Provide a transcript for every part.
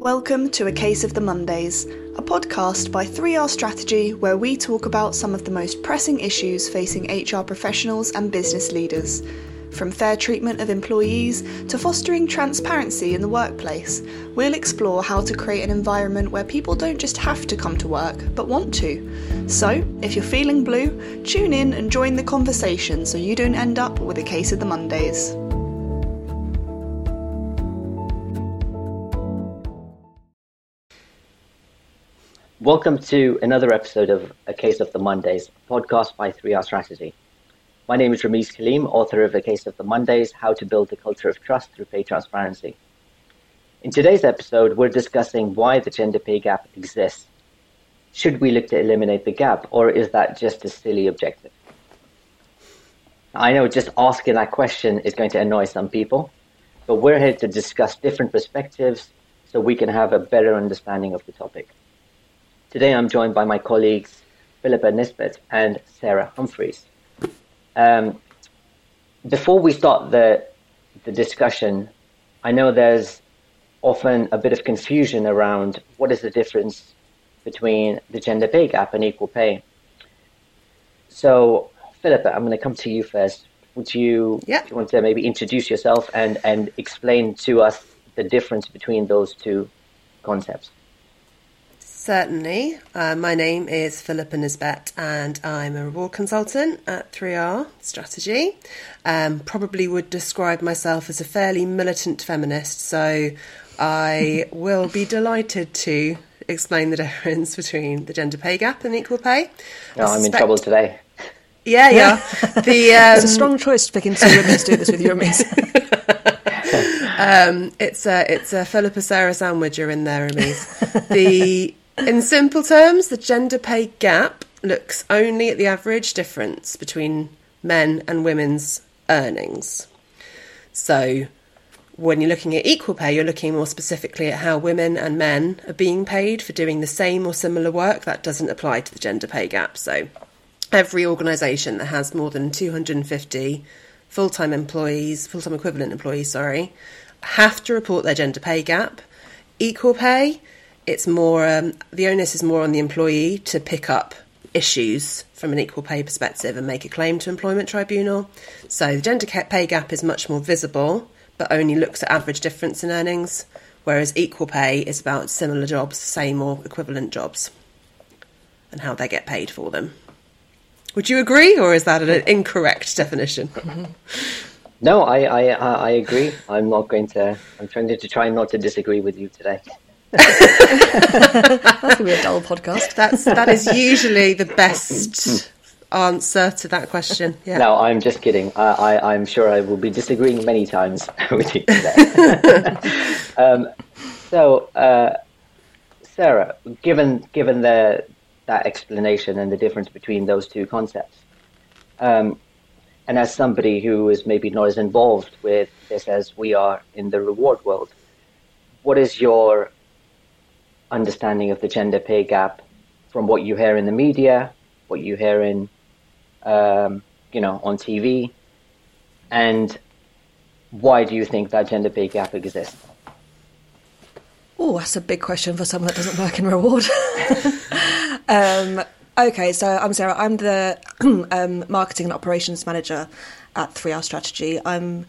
Welcome to A Case of the Mondays, a podcast by 3R Strategy where we talk about some of the most pressing issues facing HR professionals and business leaders. From fair treatment of employees to fostering transparency in the workplace, we'll explore how to create an environment where people don't just have to come to work, but want to. So, if you're feeling blue, tune in and join the conversation so you don't end up with a case of the Mondays. Welcome to another episode of A Case of the Mondays, podcast by 3R Strategy. My name is Rameez Kaleem, author of A Case of the Mondays How to Build a Culture of Trust Through Pay Transparency. In today's episode, we're discussing why the gender pay gap exists. Should we look to eliminate the gap, or is that just a silly objective? I know just asking that question is going to annoy some people, but we're here to discuss different perspectives so we can have a better understanding of the topic. Today I'm joined by my colleagues Philippa Nisbet and Sarah Humphreys. Um, before we start the the discussion, I know there's often a bit of confusion around what is the difference between the gender pay gap and equal pay. So, Philippa, I'm going to come to you first. Would you, yeah. you want to maybe introduce yourself and, and explain to us the difference between those two concepts? Certainly. Uh, my name is Philippa Nisbet and I'm a reward consultant at 3R Strategy. Um, probably would describe myself as a fairly militant feminist, so I will be delighted to explain the difference between the gender pay gap and equal pay. No, I'm in trouble today. Yeah, yeah. the, um... It's a strong choice to picking two women to do this with you and um, it's a it's a Philippa Sarah sandwich you're in there, Amise. the in simple terms, the gender pay gap looks only at the average difference between men and women's earnings. So, when you're looking at equal pay, you're looking more specifically at how women and men are being paid for doing the same or similar work. That doesn't apply to the gender pay gap. So, every organisation that has more than 250 full time employees, full time equivalent employees, sorry, have to report their gender pay gap. Equal pay it's more um, the onus is more on the employee to pick up issues from an equal pay perspective and make a claim to employment tribunal. So the gender pay gap is much more visible, but only looks at average difference in earnings, whereas equal pay is about similar jobs, same or equivalent jobs, and how they get paid for them. Would you agree, or is that an incorrect definition? No, I, I, I agree. I'm not going to. I'm trying to, to try not to disagree with you today. That's gonna be a dull podcast. That's that is usually the best answer to that question. Yeah. No, I'm just kidding. I, I am sure I will be disagreeing many times with you today. um, so, uh, Sarah, given given the that explanation and the difference between those two concepts, um, and as somebody who is maybe not as involved with this as we are in the reward world, what is your understanding of the gender pay gap from what you hear in the media, what you hear in, um, you know, on TV, and why do you think that gender pay gap exists? Oh, that's a big question for someone that doesn't work in reward. um, okay, so I'm Sarah. I'm the um, marketing and operations manager at 3R Strategy. I'm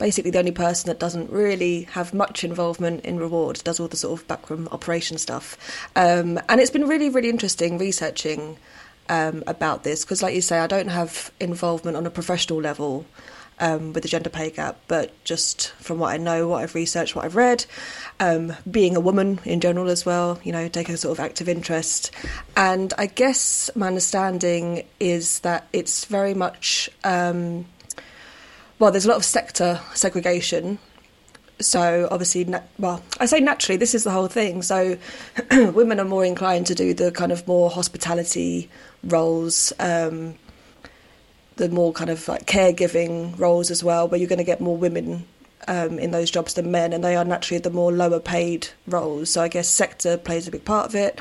basically the only person that doesn't really have much involvement in reward, does all the sort of backroom operation stuff. Um, and it's been really, really interesting researching um, about this because, like you say, I don't have involvement on a professional level. Um, with the gender pay gap, but just from what I know, what I've researched, what I've read, um, being a woman in general as well, you know, take a sort of active interest. And I guess my understanding is that it's very much um, well, there's a lot of sector segregation. So obviously, well, I say naturally, this is the whole thing. So women are more inclined to do the kind of more hospitality roles, um, the more kind of like caregiving roles as well, where you're going to get more women um, in those jobs than men, and they are naturally the more lower paid roles. So I guess sector plays a big part of it.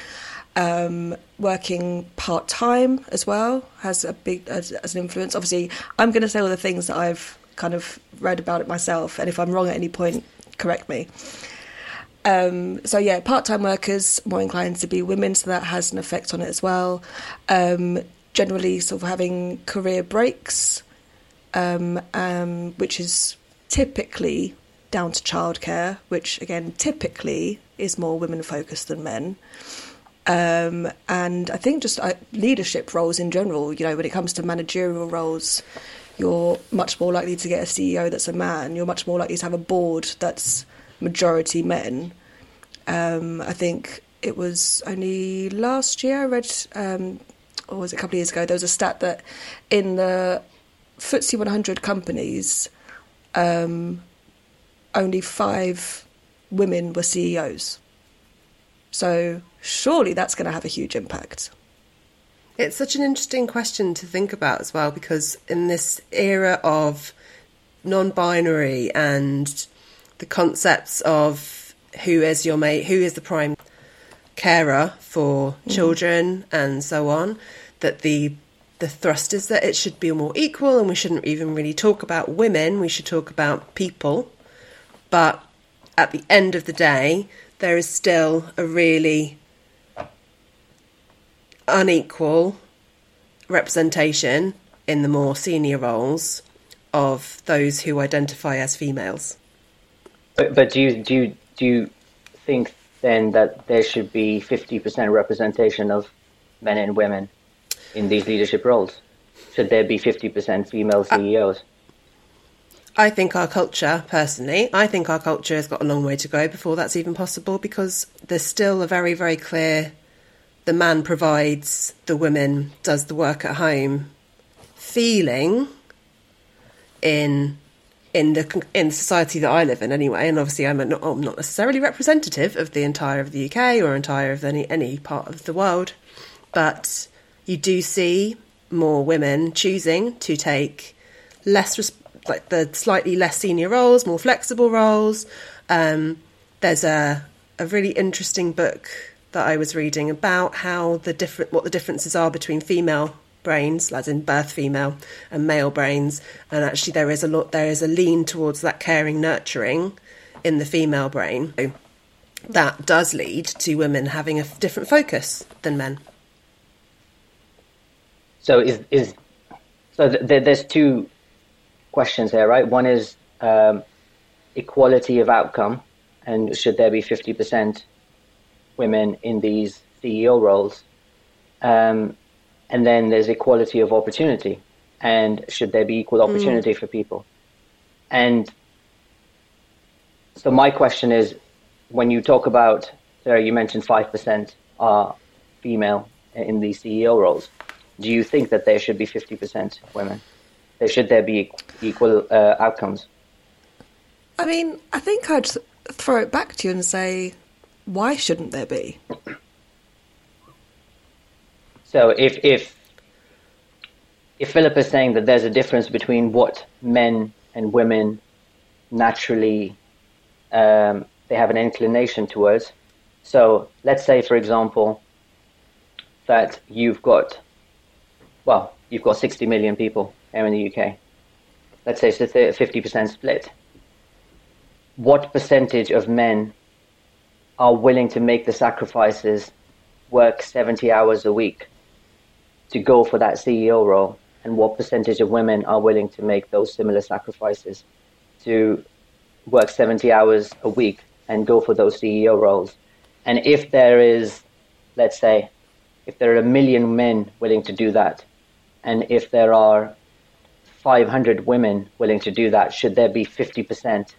Um, working part time as well has a big as, as, an influence. Obviously, I'm going to say all the things that I've kind of read about it myself, and if I'm wrong at any point, correct me. Um, so yeah, part-time workers more inclined to be women, so that has an effect on it as well. Um, generally, sort of having career breaks, um, um, which is typically down to childcare, which again typically is more women focused than men. Um, and I think just uh, leadership roles in general, you know, when it comes to managerial roles, you're much more likely to get a CEO that's a man. You're much more likely to have a board that's majority men. Um, I think it was only last year I read, um, or was it a couple of years ago, there was a stat that in the FTSE 100 companies, um, only five women were CEOs. So surely that's going to have a huge impact. It's such an interesting question to think about as well because in this era of non binary and the concepts of who is your mate, who is the prime carer for mm. children and so on, that the the thrust is that it should be more equal and we shouldn't even really talk about women, we should talk about people. But at the end of the day, there is still a really unequal representation in the more senior roles of those who identify as females. But, but do you do you, do you think then that there should be fifty percent representation of men and women in these leadership roles? Should there be fifty percent female CEOs? I think our culture, personally, I think our culture has got a long way to go before that's even possible because there's still a very, very clear the man provides, the woman does the work at home feeling in in the in the society that I live in anyway, and obviously I'm not, I'm not necessarily representative of the entire of the UK or entire of any any part of the world, but you do see more women choosing to take less like the slightly less senior roles, more flexible roles. Um, there's a a really interesting book that I was reading about how the different what the differences are between female brains, as in birth female, and male brains. And actually, there is a lot. There is a lean towards that caring, nurturing in the female brain. So that does lead to women having a different focus than men. So is is so th- there's two questions there, right? One is um, equality of outcome, and should there be fifty percent women in these CEO roles? Um, and then there's equality of opportunity and should there be equal hmm. opportunity mm. for people and so my question is when you talk about sarah you mentioned 5% are female in these ceo roles do you think that there should be 50% women there should there be equal uh, outcomes i mean i think i'd throw it back to you and say why shouldn't there be so if if if Philip is saying that there's a difference between what men and women naturally um, they have an inclination towards. So let's say, for example, that you've got well, you've got 60 million people here in the UK. Let's say it's a 50% split. What percentage of men are willing to make the sacrifices, work 70 hours a week to go for that CEO role, and what percentage of women are willing to make those similar sacrifices to work 70 hours a week and go for those CEO roles. And if there is, let's say, if there are a million men willing to do that, and if there are 500 women willing to do that, should there be 50%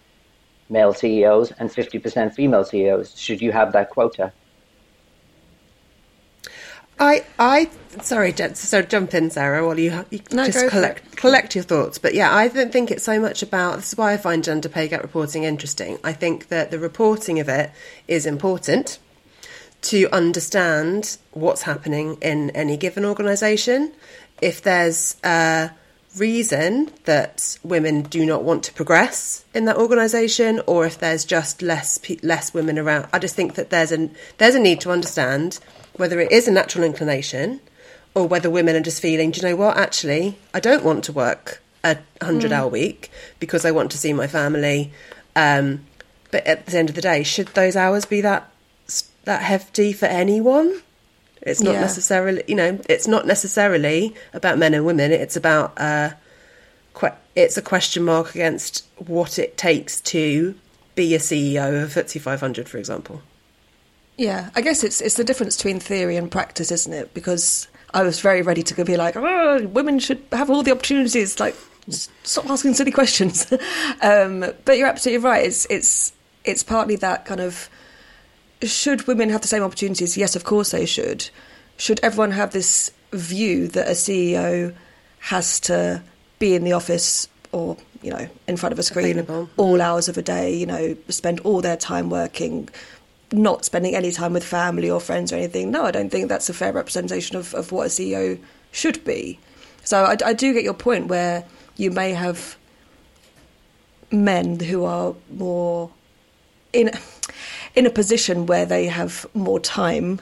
male CEOs and 50% female CEOs? Should you have that quota? I, I, sorry, so jump in, Sarah, while you, you no, just collect collect your thoughts. But yeah, I don't think it's so much about. This is why I find gender pay gap reporting interesting. I think that the reporting of it is important to understand what's happening in any given organisation. If there's a reason that women do not want to progress in that organisation, or if there's just less less women around, I just think that there's a there's a need to understand whether it is a natural inclination or whether women are just feeling, do you know what, actually, I don't want to work a 100 mm. hour week because I want to see my family. Um, but at the end of the day, should those hours be that that hefty for anyone? It's not Yeah. necessarily, you know, it's not necessarily about men and women. It's about uh, que- it's a question mark against what it takes to be a CEO of FTSE 500, for example. Yeah, I guess it's it's the difference between theory and practice, isn't it? Because I was very ready to be like, oh, women should have all the opportunities. Like, stop asking silly questions. um, but you're absolutely right. It's it's it's partly that kind of should women have the same opportunities? Yes, of course they should. Should everyone have this view that a CEO has to be in the office or you know in front of a screen Available. all hours of a day? You know, spend all their time working, not spending any time with family or friends or anything. No, I don't think that's a fair representation of, of what a CEO should be. So I, I do get your point where you may have men who are more in in a position where they have more time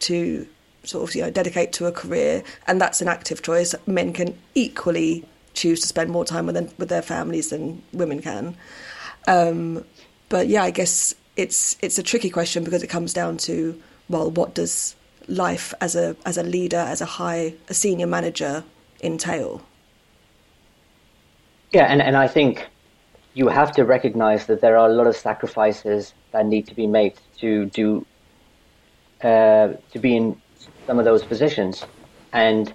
to sort of you know dedicate to a career, and that's an active choice. Men can equally choose to spend more time with them, with their families than women can. Um, but yeah, I guess it's it's a tricky question because it comes down to well, what does life as a as a leader, as a high a senior manager entail? Yeah, and, and I think you have to recognize that there are a lot of sacrifices that need to be made to do uh, to be in some of those positions, and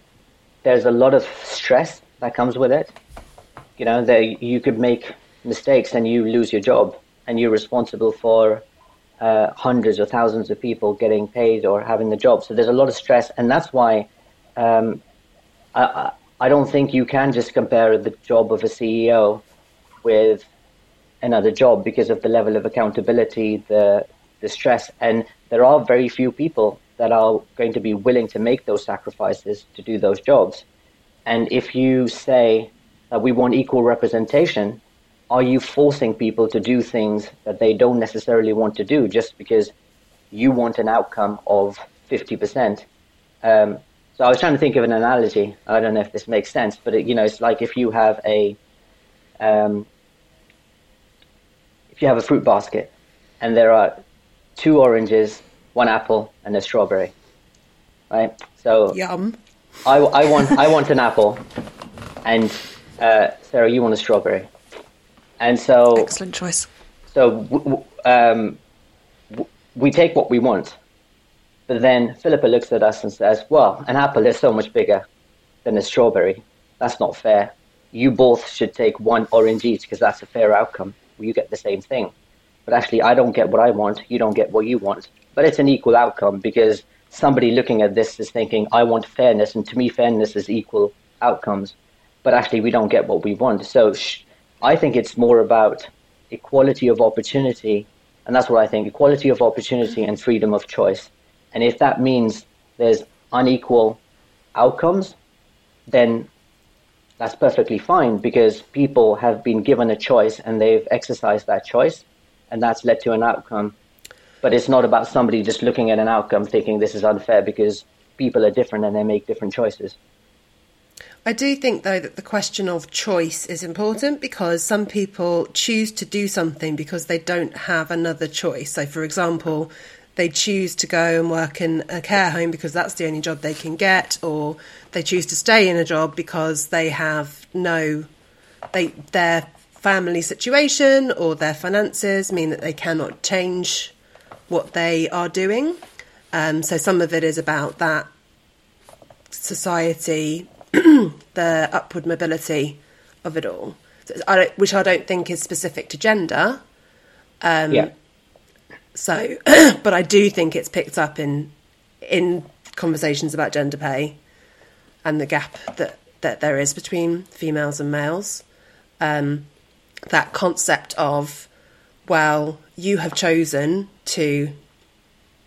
there's a lot of stress that comes with it. You know, that you could make mistakes and you lose your job, and you're responsible for uh, hundreds or thousands of people getting paid or having the job. So there's a lot of stress, and that's why um, I, I I don't think you can just compare the job of a CEO with another job because of the level of accountability, the the stress, and there are very few people that are going to be willing to make those sacrifices to do those jobs. And if you say that we want equal representation, are you forcing people to do things that they don't necessarily want to do just because you want an outcome of 50%? Um, so I was trying to think of an analogy. I don't know if this makes sense, but it, you know, it's like if you have a um, if you have a fruit basket and there are two oranges, one apple, and a strawberry, right? So Yum. I, I want I want an apple, and uh, Sarah, you want a strawberry, and so Excellent choice. so w- w- um, w- we take what we want, but then Philippa looks at us and says, "Well, an apple is so much bigger than a strawberry. That's not fair. You both should take one orange each because that's a fair outcome. You get the same thing." But actually, I don't get what I want. You don't get what you want. But it's an equal outcome because somebody looking at this is thinking, "I want fairness," and to me, fairness is equal outcomes. But actually, we don't get what we want. So sh- I think it's more about equality of opportunity, and that's what I think: equality of opportunity and freedom of choice. And if that means there's unequal outcomes, then that's perfectly fine because people have been given a choice and they've exercised that choice, and that's led to an outcome. But it's not about somebody just looking at an outcome thinking this is unfair because people are different and they make different choices. I do think, though, that the question of choice is important because some people choose to do something because they don't have another choice. So, for example, they choose to go and work in a care home because that's the only job they can get, or they choose to stay in a job because they have no, they their family situation or their finances mean that they cannot change what they are doing. Um, so, some of it is about that society, the upward mobility of it all, So I which I don't think is specific to gender. Um, yeah. So, but I do think it's picked up in in conversations about gender pay and the gap that that there is between females and males. Um, that concept of, well, you have chosen to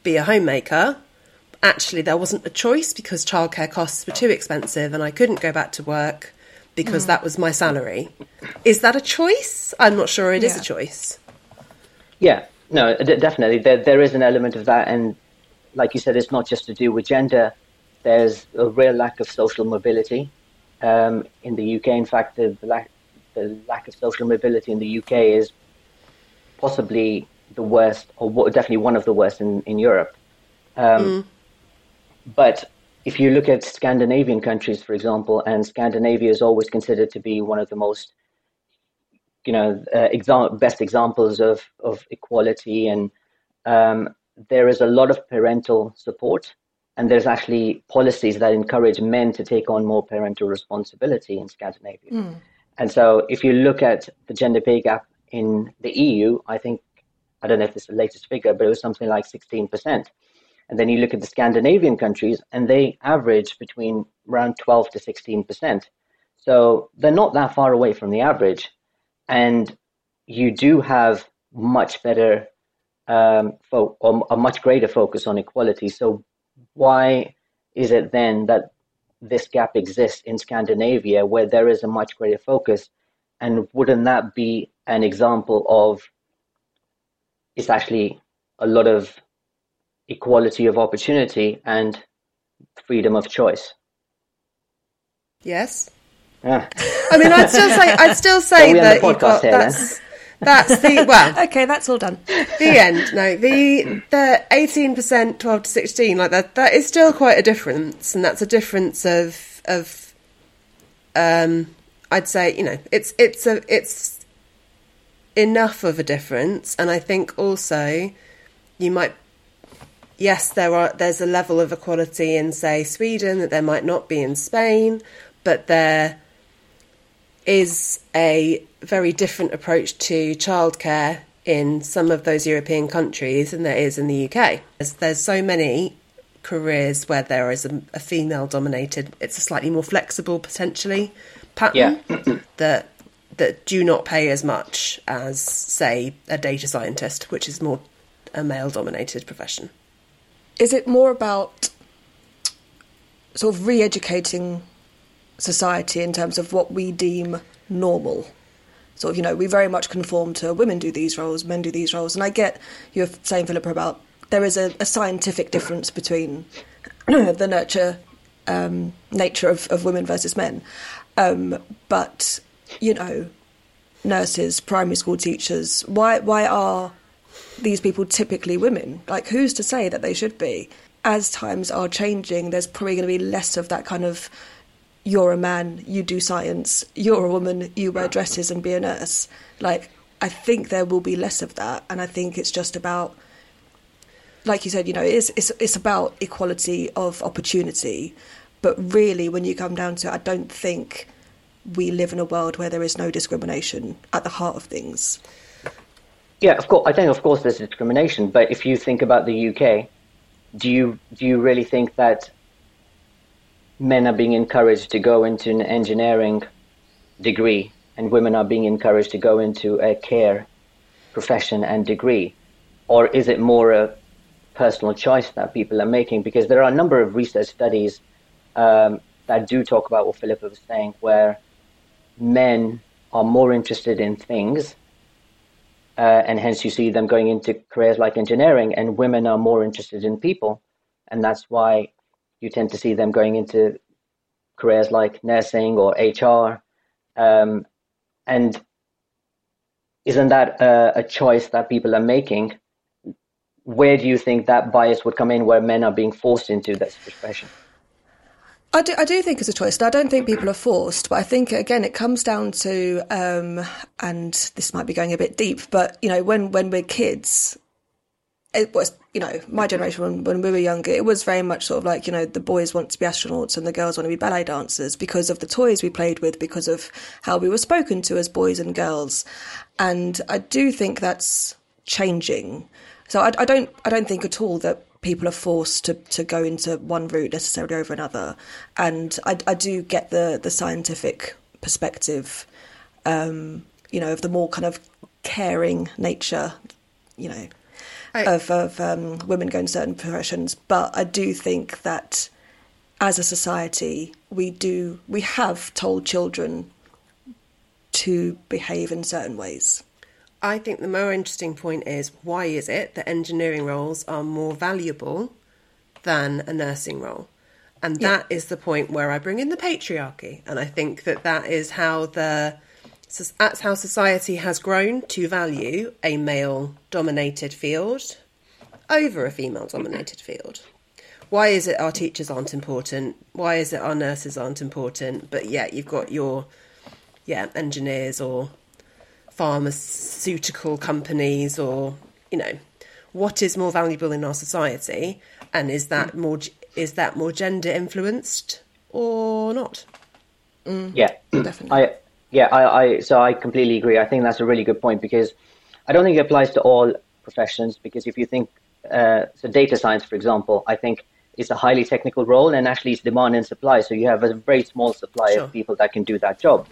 be a homemaker. Actually, there wasn't a choice because childcare costs were too expensive and I couldn't go back to work because that was my salary. Is that a choice? I'm not sure it is Yeah. a choice. Yeah, no, d- definitely. There, there is an element of that, and like you said, it's not just to do with gender. There's a real lack of social mobility um, in the UK. In fact, the, the lack the lack of social mobility in the UK is possibly the worst, or definitely one of the worst in, in Europe. Um, mm. But if you look at Scandinavian countries, for example, and Scandinavia is always considered to be one of the most, you know, uh, exa- best examples of, of equality, and um, there is a lot of parental support, and there's actually policies that encourage men to take on more parental responsibility in Scandinavia. Mm. And so, if you look at the gender pay gap in the EU, I think I don't know if it's the latest figure, but it was something like 16%. And then you look at the Scandinavian countries, and they average between around 12 to 16%. So they're not that far away from the average. And you do have much better, um, fo- or a much greater focus on equality. So why is it then that this gap exists in Scandinavia where there is a much greater focus? And wouldn't that be an example of it's actually a lot of equality of opportunity and freedom of choice. Yes. Yeah. I mean, I'd still say I'd still say that you've got here, that's that's the well. okay, that's all done. The end. No, the the eighteen percent, twelve to sixteen, like that. That is still quite a difference, and that's a difference of of. Um, I'd say you know it's it's a it's enough of a difference, and I think also you might yes, there are there's a level of equality in say Sweden that there might not be in Spain, but there is a very different approach to childcare in some of those European countries than there is in the UK. There's, there's so many careers where there is a, a, female dominated, it's a slightly more flexible potentially pattern yeah. that that do not pay as much as say a data scientist, which is more a male dominated profession is it more about sort of re-educating society in terms of what we deem normal? Of, you know, we very much conform to women do these roles, men do these roles, and I get you're saying, Philippa, about there is a, a scientific difference between the nurture um, nature of, of women versus men, um, but you know, nurses, primary school teachers, why why are these people typically women? Like, who's to say that they should be? As times are changing, there's probably going to be less of that kind of you're a man, you do science, you're a woman, you wear dresses and be a nurse. Like, I think there will be less of that. And I think it's just about, like you said, you know, it's, it's, it's about equality of opportunity. But really, when you come down to it, I don't think we live in a world where there is no discrimination at the heart of things. Yeah, of course. I think, of course, there's discrimination. But if you think about the UK, do you do you really think that men are being encouraged to go into an engineering degree and women are being encouraged to go into a care profession and degree, or is it more a personal choice that people are making? Because there are a number of research studies um, that do talk about what Philippa was saying, where men are more interested in things uh, and hence you see them going into careers like engineering and women are more interested in people and that's why you tend to see them going into careers like nursing or hr um, and isn't that a, a choice that people are making? Where do you think that bias would come in where men are being forced into this profession? I do, I do think it's a choice. and I don't think people are forced, but I think again it comes down to, um, and this might be going a bit deep, but you know, when when we're kids, it was you know my generation when, when we were younger, it was very much sort of like you know the boys want to be astronauts and the girls want to be ballet dancers because of the toys we played with, because of how we were spoken to as boys and girls, and I do think that's changing. So I, I don't I don't think at all that people are forced to, to go into one route necessarily over another. And I, I do get the, the scientific perspective, um, you know, of the more kind of caring nature, you know, I, of, of um, women going certain professions. But I do think that as a society, we do, we have told children to behave in certain ways. I think the more interesting point is why is it that engineering roles are more valuable than a nursing role? And that yeah. is the point where I bring in the patriarchy. And I think that that is how the so that's how society has grown to value a male dominated field over a female dominated field. Why is it our teachers aren't important? Why is it our nurses aren't important? But yet you've got your yeah, engineers or pharmaceutical companies or you know, what is more valuable in our society and is that mm. more is that more gender influenced or not? Yeah, Definitely. I yeah, I, I so I completely agree. I think that's a really good point because I don't think it applies to all professions because if you think uh, so, data science, for example, I think is a highly technical role and actually it's demand and supply. So you have a very small supply Sure. of people that can do that job.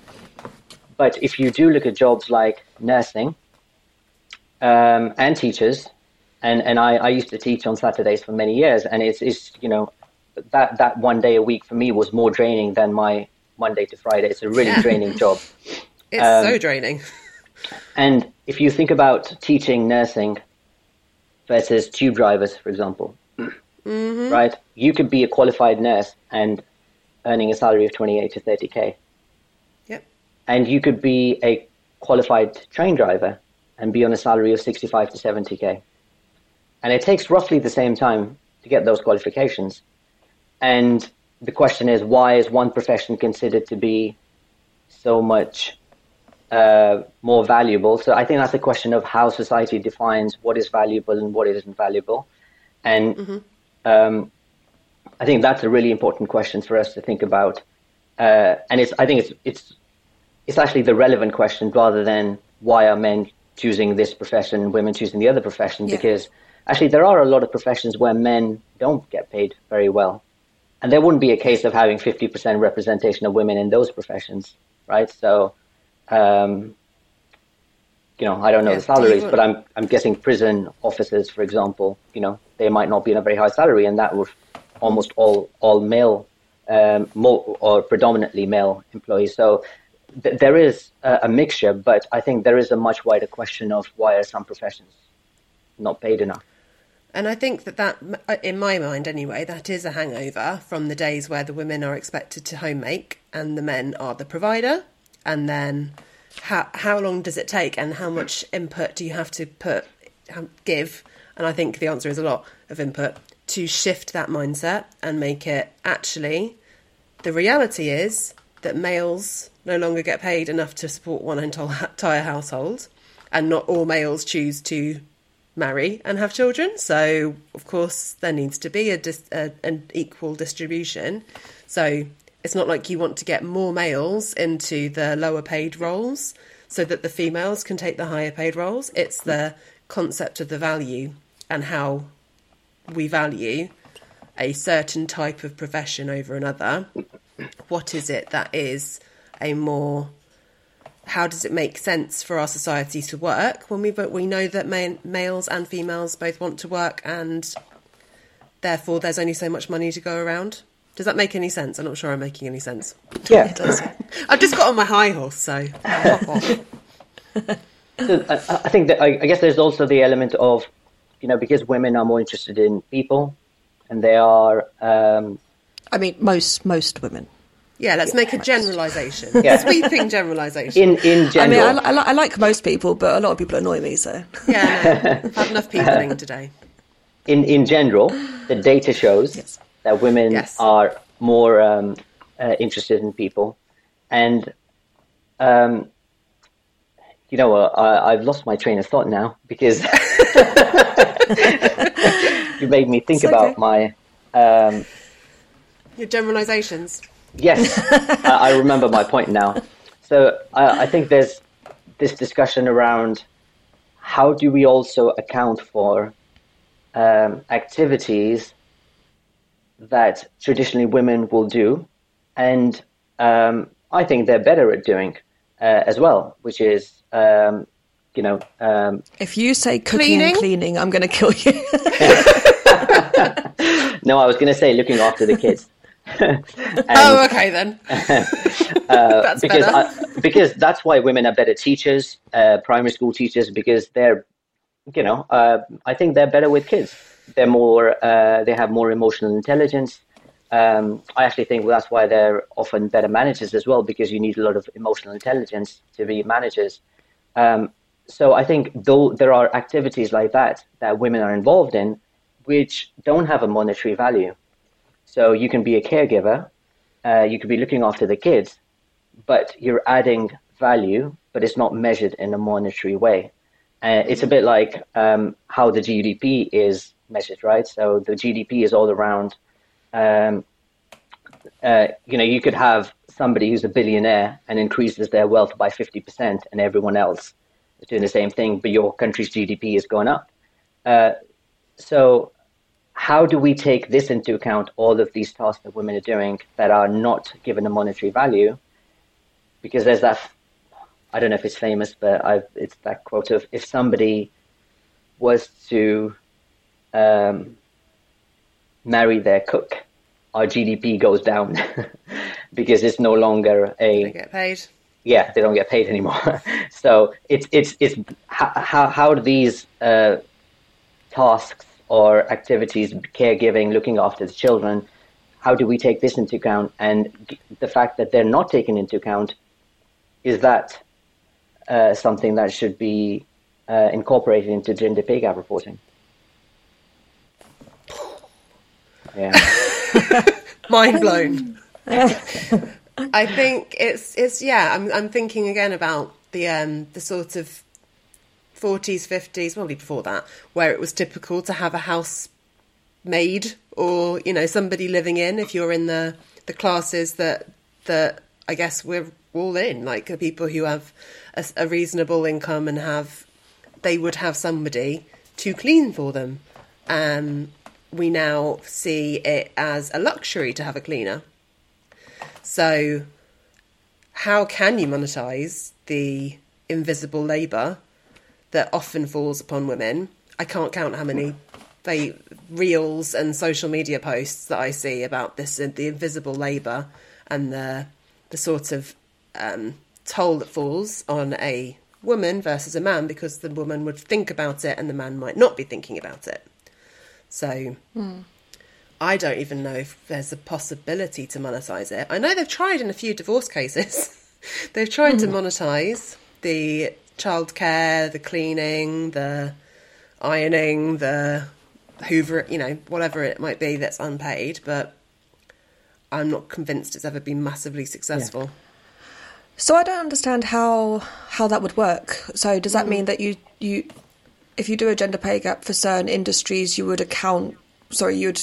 But if you do look at jobs like nursing um, and teachers, and, and I, I used to teach on Saturdays for many years, and it's, it's you know that that one day a week for me was more draining than my Monday to Friday. It's a really Yeah. draining job. It's Um, so draining. And if you think about teaching nursing versus tube drivers, for example, right? You could be a qualified nurse and earning a salary of 28 to 30k. Yep. And you could be a qualified train driver and be on a salary of 65 to 70k. And it takes roughly the same time to get those qualifications. And the question is, why is one profession considered to be so much uh, more valuable? So I think that's a question of how society defines what is valuable and what isn't valuable. And um, I think that's a really important question for us to think about. Uh, and it's, I think it's, it's, it's actually the relevant question rather than why are men choosing this profession and women choosing the other profession Yeah. because actually there are a lot of professions where men don't get paid very well and there wouldn't be a case of having 50% representation of women in those professions right? So um, you know i don't know Yeah, the salaries but i'm i'm guessing prison officers for example you know they might not be in a very high salary and that would almost all all male um, mo- or predominantly male employees. So th- there is a, a mixture but i think there is a much wider question of why are some professions not paid enough And I think that that, uh, in my mind anyway, that is a hangover from the days where the women are expected to home make and the men are the provider. And then how, how long does it take and how much input do you have to put, give? And I think the answer is a lot of input to shift that mindset and make it actually the reality is that males no longer get paid enough to support one entire household, and not all males choose to marry and have children. So, of course, there needs to be a a, an equal distribution. So, it's not like you want to get more males into the lower paid roles so that the females can take the higher paid roles. It's the concept of the value and how we value a certain type of profession over another. What is it that is a more how does it make sense for our society to work when we but we know that ma- males and females both want to work and therefore there's only so much money to go around. Does that make any sense? I'm not sure i'm making any sense. Yeah. I've just got on my high horse so hop off. So I, I think that I, I guess there's also the element of, you know, because women are more interested in people, and they are, um, I mean, most most women. Yeah let's make a generalization Yeah. sweeping generalization in in I general. mean, I, I, I like most people, but a lot of people annoy me. So yeah no, i've had enough peopling today in in general, the data shows Yes. that women Yes. are more um, uh, interested in people, and um, you know, uh, I, I've lost my train of thought now because you made me think It's about okay. my. Um, your generalizations Yes, I, I remember my point now. So I, I think there's this discussion around how do we also account for um, activities that traditionally women will do, and um, I think they're better at doing uh, as well, which is um, you know um, if you say cooking Cleaning? and cleaning, I'm going to kill you. no, I was going to say looking after the kids. Oh okay then that's because better I, because that's why women are better teachers, uh, primary school teachers, because they're, you know, uh, I think they're better with kids. They're more, uh, they have more emotional intelligence. um, I actually think that's why they're often better managers as well, because you need a lot of emotional intelligence to be managers. Um, so I think though there are activities like that that women are involved in, which don't have a monetary value. So you can be a caregiver, uh, you could be looking after the kids, but you're adding value, but it's not measured in a monetary way. Uh, it's a bit like um, how the GDP is measured, right? So the GDP is all around um, uh, you know, you could have somebody who's a billionaire and increases their wealth by 50%, and everyone else is doing the same thing, but your country's GDP is going up. Uh, so, how do we take this into account, all of these tasks that women are doing that are not given a monetary value? Because there's that, I don't know if it's famous, but I've, it's that quote of if somebody was to um, marry their cook, our GDP goes down because it's no longer a. They get paid. Yeah, they don't get paid anymore. so it's it's it's how how do these uh, tasks or activities, caregiving, looking after the children, how do we take this into account? And the fact that they're not taken into account is that uh, something that should be uh, incorporated into gender pay gap reporting. Yeah. Mind blown. I think it's it's yeah. I'm I'm thinking again about the um the sort of 40s, 50s, probably before that, where it was typical to have a house maid or you know somebody living in if you're in the the classes that that I guess we're all in, like the people who have a, a reasonable income and have they would have somebody to clean for them. Um, we now see it as a luxury to have a cleaner. So, how can you monetize the invisible labour that often falls upon women? I can't count how many they, reels and social media posts that I see about this the invisible labour and the the sort of um, toll that falls on a woman versus a man because the woman would think about it and the man might not be thinking about it. So mm. I don't even know if there's a possibility to monetize it. I know they've tried in a few divorce cases. they've tried mm. to hmm. monetize the childcare, the cleaning, the ironing, the hoover, you know, whatever it might be that's unpaid, but I'm not convinced it's ever been massively successful. Yeah. So I don't understand how how that would work. So does that mm. mean that you you if you do a gender pay gap for certain industries, you would account. Sorry, you'd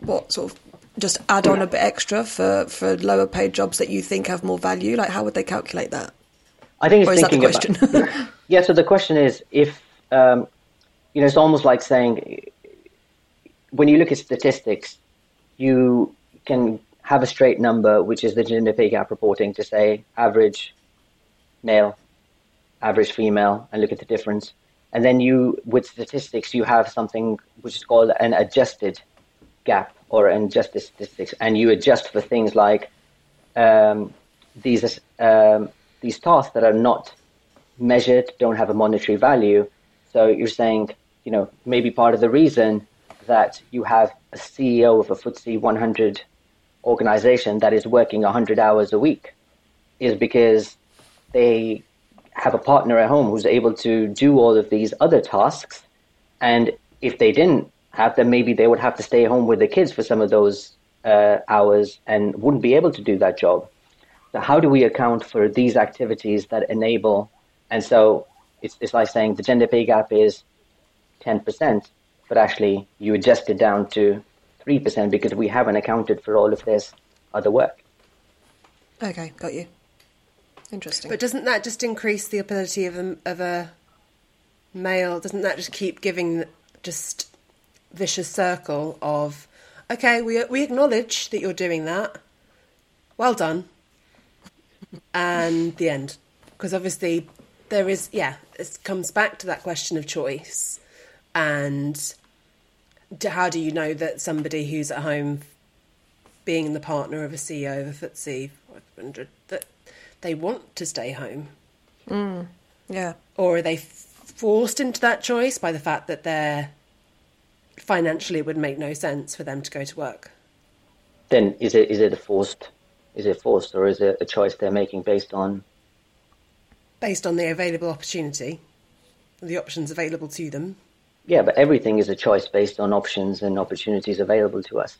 what sort of just add on a bit extra for for lower paid jobs that you think have more value. Like, how would they calculate that? I think it's thinking about. yeah. So the question is, if um, you know, it's almost like saying when you look at statistics, you can have a straight number, which is the gender pay gap reporting, to say average male, average female, and look at the difference. And then you, with statistics, you have something which is called an adjusted gap or an adjusted statistics, and you adjust for things like um, these um, these tasks that are not measured, don't have a monetary value. So you're saying, you know, maybe part of the reason that you have a CEO of a FTSE 100 organization that is working 100 hours a week is because they have a partner at home who's able to do all of these other tasks. And if they didn't have them, maybe they would have to stay home with the kids for some of those uh, hours and wouldn't be able to do that job. So, how do we account for these activities that enable? And so, it's, it's like saying the gender pay gap is 10%, but actually you adjust it down to 3% because we haven't accounted for all of this other work. Okay, got you. Interesting. But doesn't that just increase the ability of a, of a male? Doesn't that just keep giving just vicious circle of, okay, we we acknowledge that you're doing that. Well done. And the end, because obviously there is yeah, it comes back to that question of choice, and how do you know that somebody who's at home being the partner of a CEO of a FTSE 500 that they want to stay home. Mm, yeah. Or are they forced into that choice by the fact that they're financially it would make no sense for them to go to work? then is it is it a forced is it forced or is it a choice they're making based on Based on the available opportunity, the options available to them. yeah but everything is a choice based on options and opportunities available to us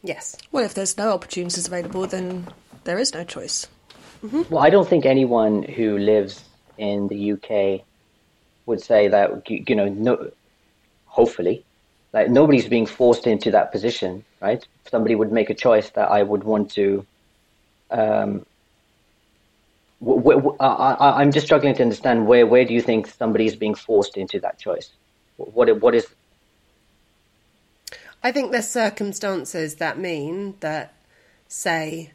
Yes. Well, if there's no opportunities available, then there is no choice. Mm-hmm. well i don't think anyone who lives in the uk would say that you you know no hopefully like nobody's being forced into that position right somebody would make a choice that i would want to um wh- wh- I, i'm just struggling to understand where where do you think somebody is being forced into that choice what what is I think there's circumstances that mean that, say,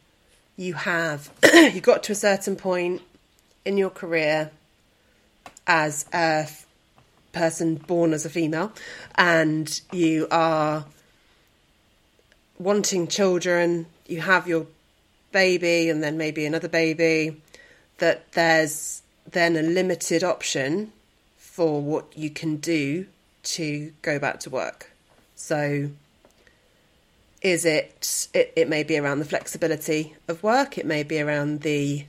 you have you got to a certain point in your career as a f- person born as a female, and you are wanting children. You have your baby, and then maybe another baby. That there's then a limited option for what you can do to go back to work. So, is it, it? It may be around the flexibility of work. It may be around the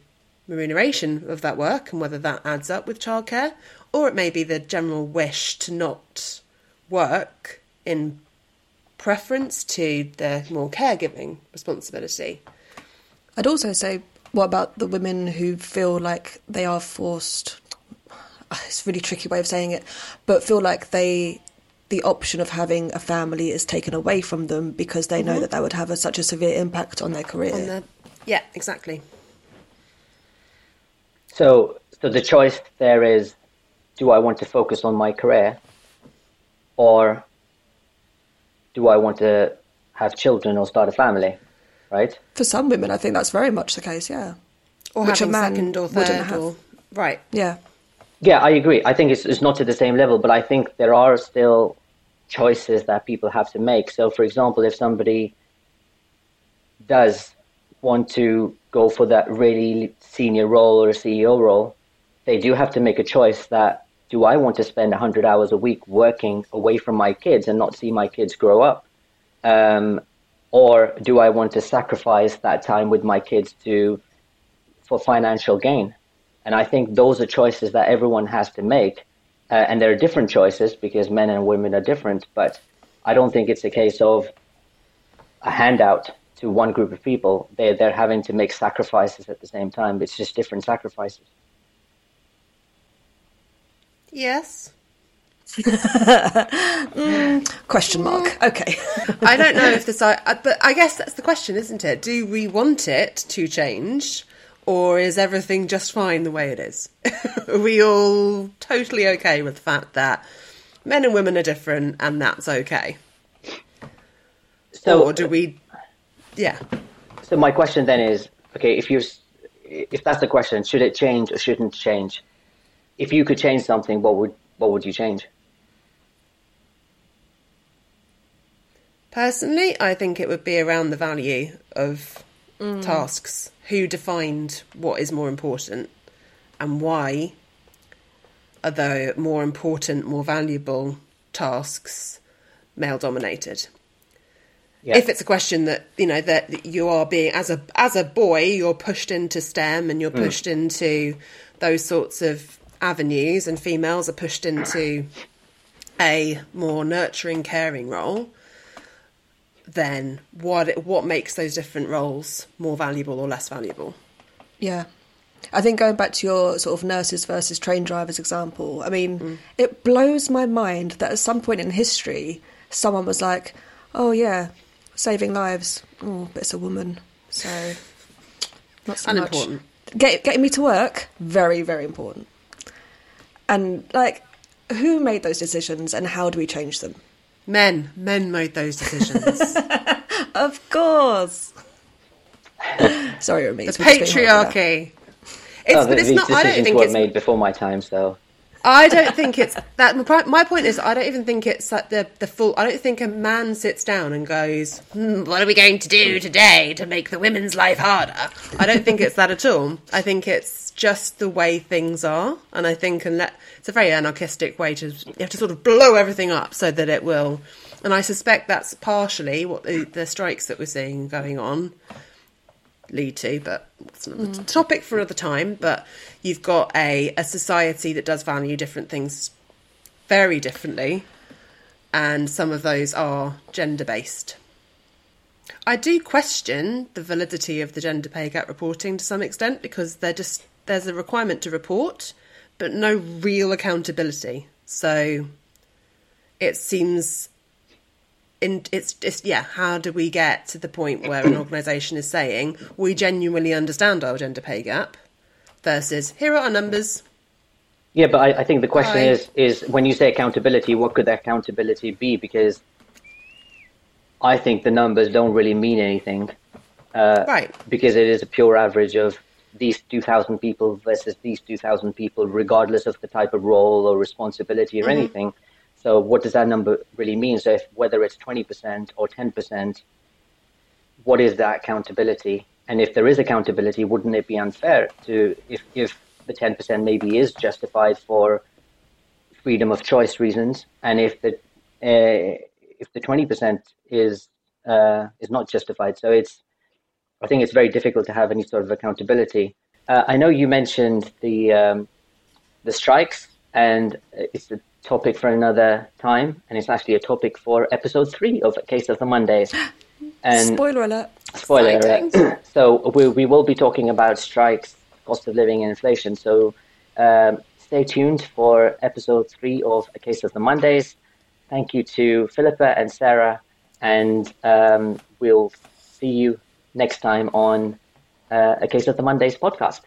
remuneration of that work and whether that adds up with childcare, or it may be the general wish to not work in preference to the more caregiving responsibility. I'd also say, what about the women who feel like they are forced? Ah, it's a really tricky way of saying it, but feel like they, the option of having a family is taken away from them because they know mm-hmm. that that would have a, such a severe impact on their career. On the, yeah, exactly. So, so the choice there is: do I want to focus on my career, or do I want to have children or start a family? Right? For some women, I think that's very much the case. Yeah, Or Which a man second or wouldn't third have. or right. yeah. Yeah, I agree. I think it's, it's not to the same level, but I think there are still choices that people have to make. So, for example, if somebody does want to go for that really senior role or a CEO role, they do have to make a choice that do I want to spend 100 hours a week working away from my kids and not see my kids grow up? Um, or do I want to sacrifice that time with my kids to for financial gain? And I think those are choices that everyone has to make. Uh, and there are different choices because men and women are different. But I don't think it's a case of a handout to one group of people. They're, they're having to make sacrifices at the same time. It's just different sacrifices. Yes. Question mark. Okay. I don't know if this, I, I- but I guess that's the question, isn't it? Do we want it to change, or is everything just fine the way it is? are we all totally okay with the fact that men and women are different and that's okay? So, or do we? Yeah. so my question then is, okay, if you, if that's the question, should it change or shouldn't change? If you could change something, what would what would you change? Personally, I think it would be around the value of tasks. Who defined what is more important and why are the more important, more valuable tasks male dominated? Yeah. If it's a question that you know that you are being as a as a boy, you're pushed into STEM and you're mm. pushed into those sorts of avenues, and females are pushed into a more nurturing, caring role, then what what makes those different roles more valuable or less valuable? Yeah. I think going back to your sort of nurses versus train drivers example, I mean, mm. it blows my mind that at some point in history, someone was like, oh, yeah, saving lives. Oh, but it's a woman. So, not so Unimportant. much. Get, getting me to work, very, very important. And, like, who made those decisions and how do we change them? Men, men made those decisions. Of course. Sorry, Remy. the patriarchy. It's, Oh, but it's these not. I don't decisions think were it's. made before my time, so I don't think it's that. my point is, I don't even think it's like the the full. I don't think a man sits down and goes, hmm, "What are we going to do today to make the women's life harder?" I don't think it's that at all. I think it's just the way things are, and I think and it's a very anarchistic way to you have to sort of blow everything up so that it will And I suspect that's partially what the, the strikes that we're seeing going on lead to, but it's another mm. topic for another time. But you've got a, a society that does value different things very differently, and some of those are gender based. I do question the validity of the gender pay gap reporting to some extent because they're just there's a requirement to report, but no real accountability. So it seems in, it's it's yeah. How do we get to the point where an organisation is saying we genuinely understand our gender pay gap versus here are our numbers. Yeah, but I, I think the question is is when you say accountability, what could that accountability be? Because I think the numbers don't really mean anything, uh, right? Because it is a pure average of these 2,000 people versus these 2,000 people, regardless of the type of role or responsibility or mm-hmm. anything. So what does that number really mean? So if, whether it's 20% or 10%, what is that accountability? And if there is accountability, wouldn't it be unfair to, if, if the 10% maybe is justified for freedom of choice reasons, and if the, uh, if the 20% is, uh, is not justified. So it's, I think it's very difficult to have any sort of accountability. Uh, I know you mentioned the, um, the strikes, and it's a topic for another time, and it's actually a topic for episode three of Case of the Mondays. And spoiler alert! Spoiler alert! so we we will be talking about strikes, cost of living, and inflation. So um, stay tuned for episode three of A Case of the Mondays. Thank you to Philippa and Sarah, and um, we'll see you next time on uh, A Case of the Mondays podcast.